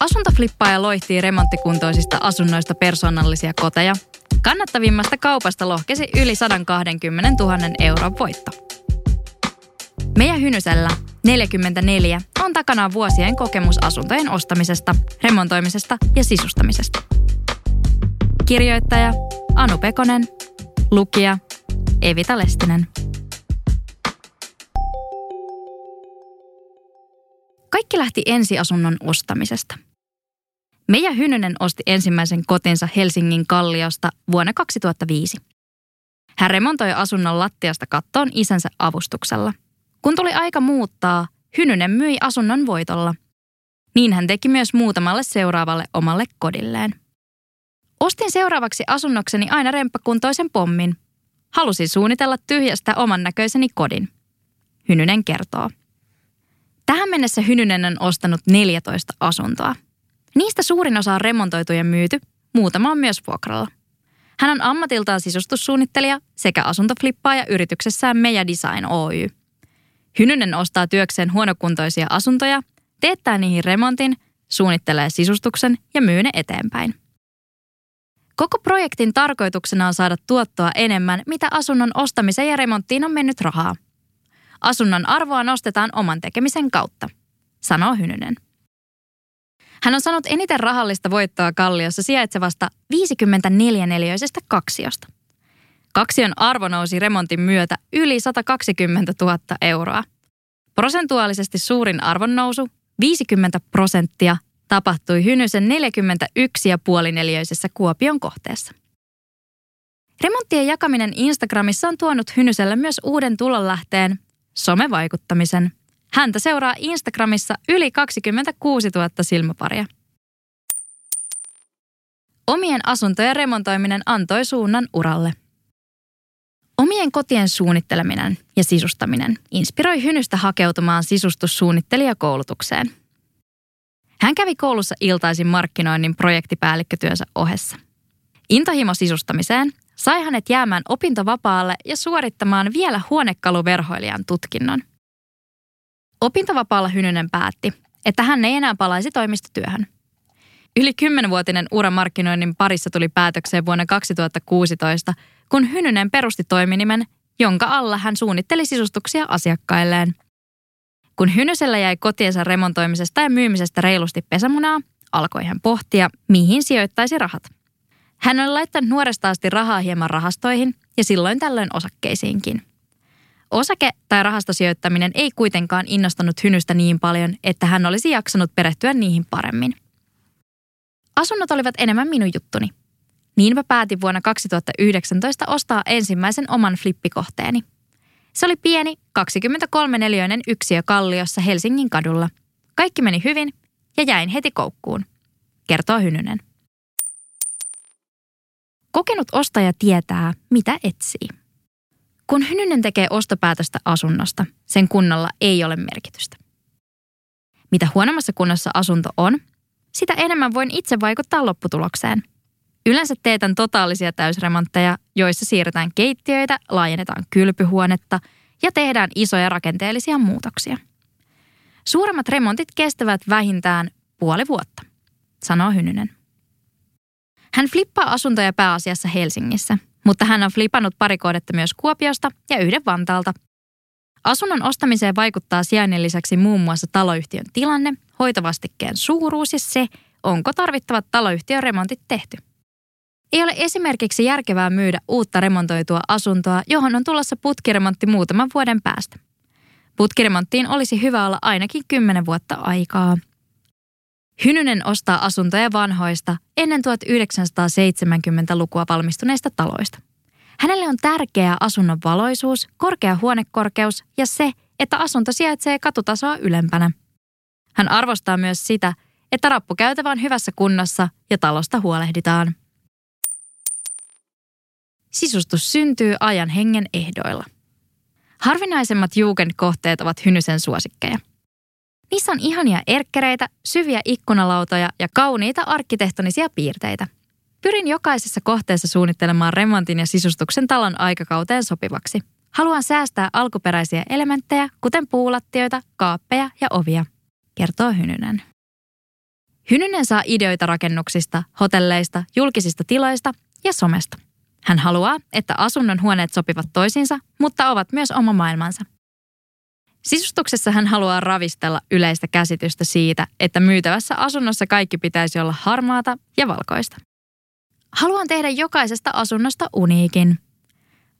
Asuntoflippaaja loihtii remonttikuntoisista asunnoista persoonallisia koteja. Kannattavimmasta kaupasta lohkesi yli 120 000 euron voitto. Meidän Hynysellä 44 on takana vuosien kokemus asuntojen ostamisesta, remontoimisesta ja sisustamisesta. Kirjoittaja Anu Pekonen, lukija Evita Lestinen. Kaikki lähti ensiasunnon ostamisesta. Meija Hynynen osti ensimmäisen kotinsa Helsingin Kalliosta vuonna 2005. Hän remontoi asunnon lattiasta kattoon isänsä avustuksella. Kun tuli aika muuttaa, Hynynen myi asunnon voitolla. Niin hän teki myös muutamalle seuraavalle omalle kodilleen. Ostin seuraavaksi asunnokseni aina remppakuntoisen pommin. Halusin suunnitella tyhjästä oman näköiseni kodin. Hynynen kertoo. Tähän mennessä Hynynen on ostanut 14 asuntoa. Niistä suurin osa on remontoitu ja myyty, muutama on myös vuokralla. Hän on ammatiltaan sisustussuunnittelija sekä asuntoflippaaja yrityksessään Meja Design Oy. Hynynen ostaa työkseen huonokuntoisia asuntoja, teettää niihin remontin, suunnittelee sisustuksen ja myy ne eteenpäin. Koko projektin tarkoituksena on saada tuottoa enemmän, mitä asunnon ostamiseen ja remonttiin on mennyt rahaa. Asunnon arvoa nostetaan oman tekemisen kautta, sanoo Hynynen. Hän on saanut eniten rahallista voittoa Kalliossa sijaitsevasta 54-neliöisestä kaksiosta. Kaksion arvo nousi remontin myötä yli 120 000 euroa. Prosentuaalisesti suurin arvonnousu, 50 prosenttia, tapahtui Hynysen 41,5 neliöisessä Kuopion kohteessa. Remonttien jakaminen Instagramissa on tuonut Hynyselle myös uuden tulonlähteen, somevaikuttamisen. Häntä seuraa Instagramissa yli 26 000 silmäparia. Omien asuntojen remontoiminen antoi suunnan uralle. Omien kotien suunnitteleminen ja sisustaminen inspiroi Hynystä hakeutumaan sisustussuunnittelijakoulutukseen. Hän kävi koulussa iltaisin markkinoinnin projektipäällikkötyönsä ohessa. Intohimo sisustamiseen sai hänet jäämään opintovapaalle ja suorittamaan vielä huonekaluverhoilijan tutkinnon. Opintovapaalla Hynynen päätti, että hän ei enää palaisi toimistotyöhön. Yli kymmenvuotinen ura markkinoinnin parissa tuli päätökseen vuonna 2016, kun Hynynen perusti toiminimen, jonka alla hän suunnitteli sisustuksia asiakkailleen. Kun Hynysellä jäi kotiensa remontoimisesta ja myymisestä reilusti pesämunaa, alkoi hän pohtia, mihin sijoittaisi rahat. Hän on laittanut nuoresta asti rahaa hieman rahastoihin ja silloin tällöin osakkeisiinkin. Osake- tai rahastosijoittaminen ei kuitenkaan innostanut Hynystä niin paljon, että hän olisi jaksanut perehtyä niihin paremmin. Asunnot olivat enemmän minun juttuni. Niinpä päätin vuonna 2019 ostaa ensimmäisen oman flippikohteeni. Se oli pieni 23-neliöinen yksiö Kalliossa Helsingin kadulla. Kaikki meni hyvin ja jäin heti koukkuun, kertoo Hynynen. Kokenut ostaja tietää, mitä etsii. Kun Hynynen tekee ostopäätöstä asunnosta, sen kunnalla ei ole merkitystä. Mitä huonommassa kunnossa asunto on, sitä enemmän voin itse vaikuttaa lopputulokseen. Yleensä teetän totaalisia täysremontteja, joissa siirretään keittiöitä, laajennetaan kylpyhuonetta ja tehdään isoja rakenteellisia muutoksia. Suuremmat remontit kestävät vähintään puoli vuotta, sanoo Hynynen. Hän flippaa asuntoja pääasiassa Helsingissä, mutta hän on flipannut pari kohdetta myös Kuopiosta ja yhden Vantaalta. Asunnon ostamiseen vaikuttaa sijainnin lisäksi muun muassa taloyhtiön tilanne, hoitovastikkeen suuruus ja se, onko tarvittavat taloyhtiön remontit tehty. Ei ole esimerkiksi järkevää myydä uutta remontoitua asuntoa, johon on tulossa putkiremontti muutaman vuoden päästä. Putkiremonttiin olisi hyvä olla ainakin 10 vuotta aikaa. Hynynen ostaa asuntoja vanhoista ennen 1970-lukua valmistuneista taloista. Hänelle on tärkeää asunnon valoisuus, korkea huonekorkeus ja se, että asunto sijaitsee katutasoa ylempänä. Hän arvostaa myös sitä, että rappukäytävä on hyvässä kunnossa ja talosta huolehditaan. Sisustus syntyy ajan hengen ehdoilla. Harvinaisemmat Jugend-kohteet ovat Hynysen suosikkeja. Niissä on ihania erkkereitä, syviä ikkunalautoja ja kauniita arkkitehtonisia piirteitä. Pyrin jokaisessa kohteessa suunnittelemaan remontin ja sisustuksen talon aikakauteen sopivaksi. Haluan säästää alkuperäisiä elementtejä, kuten puulattioita, kaappeja ja ovia, kertoo Hynynen. Hynynen saa ideoita rakennuksista, hotelleista, julkisista tiloista ja somesta. Hän haluaa, että asunnon huoneet sopivat toisiinsa, mutta ovat myös oma maailmansa. Sisustuksessa hän haluaa ravistella yleistä käsitystä siitä, että myytävässä asunnossa kaikki pitäisi olla harmaata ja valkoista. Haluan tehdä jokaisesta asunnosta uniikin.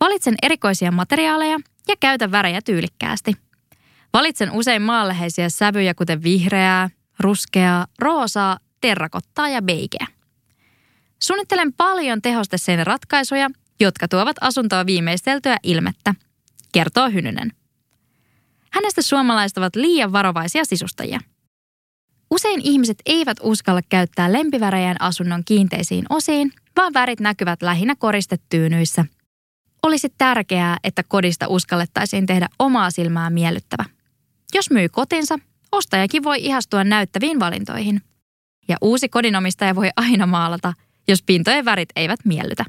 Valitsen erikoisia materiaaleja ja käytän värejä tyylikkäästi. Valitsen usein maanläheisiä sävyjä kuten vihreää, ruskeaa, roosaa, terrakottaa ja beikeä. Suunnittelen paljon tehosteseen ratkaisuja, jotka tuovat asuntoa viimeisteltyä ilmettä, kertoo Hynynen. Hänestä suomalaiset ovat liian varovaisia sisustajia. Usein ihmiset eivät uskalla käyttää lempivärejään asunnon kiinteisiin osiin, vaan värit näkyvät lähinnä koristetyynyissä. Olisi tärkeää, että kodista uskallettaisiin tehdä omaa silmää miellyttävä. Jos myy kotinsa, ostajakin voi ihastua näyttäviin valintoihin. Ja uusi kodinomistaja voi aina maalata, jos pintojen värit eivät miellytä.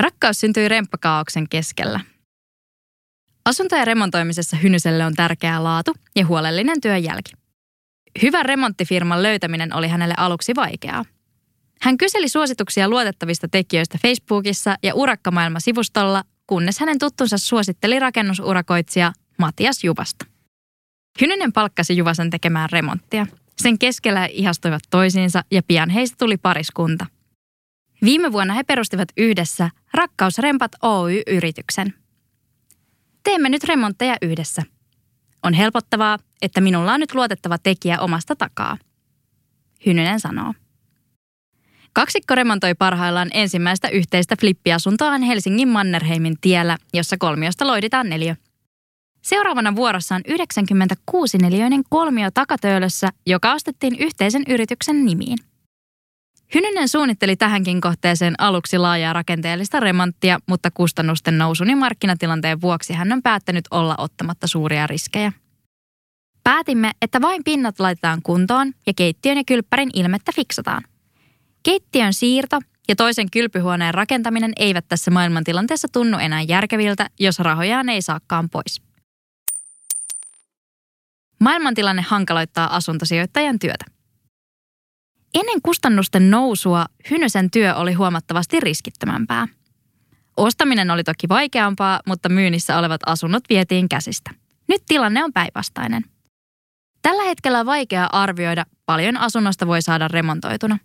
Rakkaus syntyi remppakaauksen keskellä. Asuntojen remontoimisessa Hynyselle on tärkeää laatu ja huolellinen työnjälki. Hyvän remonttifirman löytäminen oli hänelle aluksi vaikeaa. Hän kyseli suosituksia luotettavista tekijöistä Facebookissa ja Urakkamaailma-sivustolla, kunnes hänen tuttunsa suositteli rakennusurakoitsija Matias Juvasta. Hynynen palkkasi Juvasen tekemään remonttia. Sen keskellä ihastuivat toisiinsa ja pian heistä tuli pariskunta. Viime vuonna he perustivat yhdessä Rakkausrempat Oy-yrityksen. Teemme nyt remontteja yhdessä. On helpottavaa, että minulla on nyt luotettava tekijä omasta takaa. Hynynen sanoo. Kaksikko remontoi parhaillaan ensimmäistä yhteistä flippiasuntoaan Helsingin Mannerheimin tiellä, jossa kolmiosta loiditaan neljä. Seuraavana vuorossa on 96 neliöinen kolmio takatöölössä, joka ostettiin yhteisen yrityksen nimiin. Hynynen suunnitteli tähänkin kohteeseen aluksi laajaa rakenteellista remonttia, mutta kustannusten nousun ja markkinatilanteen vuoksi hän on päättänyt olla ottamatta suuria riskejä. Päätimme, että vain pinnat laitetaan kuntoon ja keittiön ja kylppärin ilmettä fiksataan. Keittiön siirto ja toisen kylpyhuoneen rakentaminen eivät tässä maailmantilanteessa tunnu enää järkeviltä, jos rahojaan ei saakaan pois. Maailmantilanne hankaloittaa asuntosijoittajan työtä. Ennen kustannusten nousua Hynysen työ oli huomattavasti riskittömämpää. Ostaminen oli toki vaikeampaa, mutta myynnissä olevat asunnot vietiin käsistä. Nyt tilanne on päinvastainen. Tällä hetkellä on vaikea arvioida, paljon asunnosta voi saada remontoituna.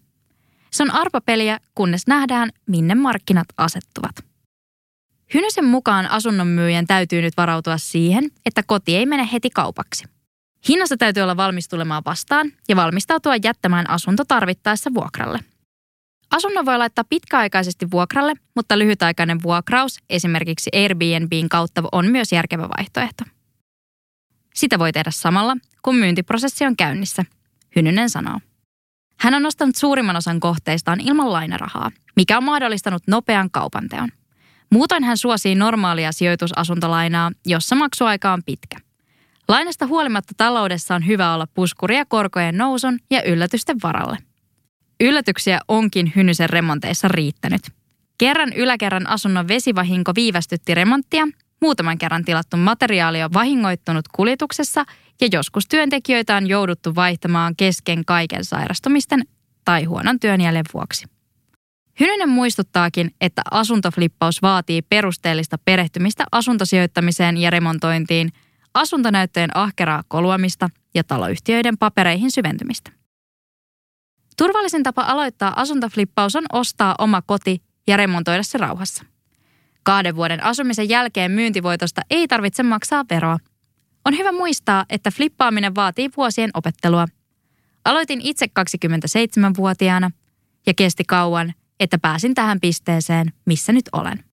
Se on arpapeliä, kunnes nähdään, minne markkinat asettuvat. Hynysen mukaan asunnon myyjän täytyy nyt varautua siihen, että koti ei mene heti kaupaksi – Hinnassa täytyy olla valmis tulemaan vastaan ja valmistautua jättämään asunto tarvittaessa vuokralle. Asunnon voi laittaa pitkäaikaisesti vuokralle, mutta lyhytaikainen vuokraus esimerkiksi Airbnbin kautta on myös järkevä vaihtoehto. Sitä voi tehdä samalla, kun myyntiprosessi on käynnissä, Hynynen sanoo. Hän on nostanut suurimman osan kohteistaan ilman lainarahaa, mikä on mahdollistanut nopean kaupanteon. Muutoin hän suosii normaalia sijoitusasuntolainaa, jossa maksuaika on pitkä. Lainasta huolimatta taloudessa on hyvä olla puskuria korkojen nousun ja yllätysten varalle. Yllätyksiä onkin Hynysen remonteissa riittänyt. Kerran yläkerran asunnon vesivahinko viivästytti remonttia, muutaman kerran tilattu materiaali on vahingoittunut kuljetuksessa ja joskus työntekijöitä on jouduttu vaihtamaan kesken kaiken sairastumisten tai huonon työnjäljen vuoksi. Hynynen muistuttaakin, että asuntoflippaus vaatii perusteellista perehtymistä asuntosijoittamiseen ja remontointiin – asuntonäyttöjen ahkeraa koluamista ja taloyhtiöiden papereihin syventymistä. Turvallisin tapa aloittaa asuntoflippaus on ostaa oma koti ja remontoida se rauhassa. Kahden vuoden asumisen jälkeen myyntivoitosta ei tarvitse maksaa veroa. On hyvä muistaa, että flippaaminen vaatii vuosien opettelua. Aloitin itse 27-vuotiaana ja kesti kauan, että pääsin tähän pisteeseen, missä nyt olen.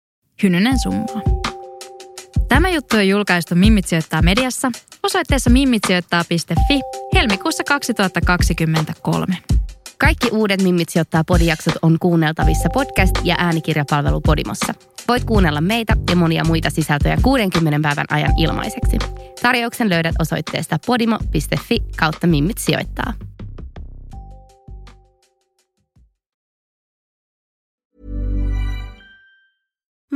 Hynynen summaa. Tämä juttu on julkaistu Mimmit sijoittaa mediassa osoitteessa mimmitsijoittaa.fi helmikuussa 2023. Kaikki uudet Mimmit sijoittaa podijaksot on kuunneltavissa podcast- ja äänikirjapalvelu Podimossa. Voit kuunnella meitä ja monia muita sisältöjä 60 päivän ajan ilmaiseksi. Tarjouksen löydät osoitteesta podimo.fi kautta Mimmit sijoittaa.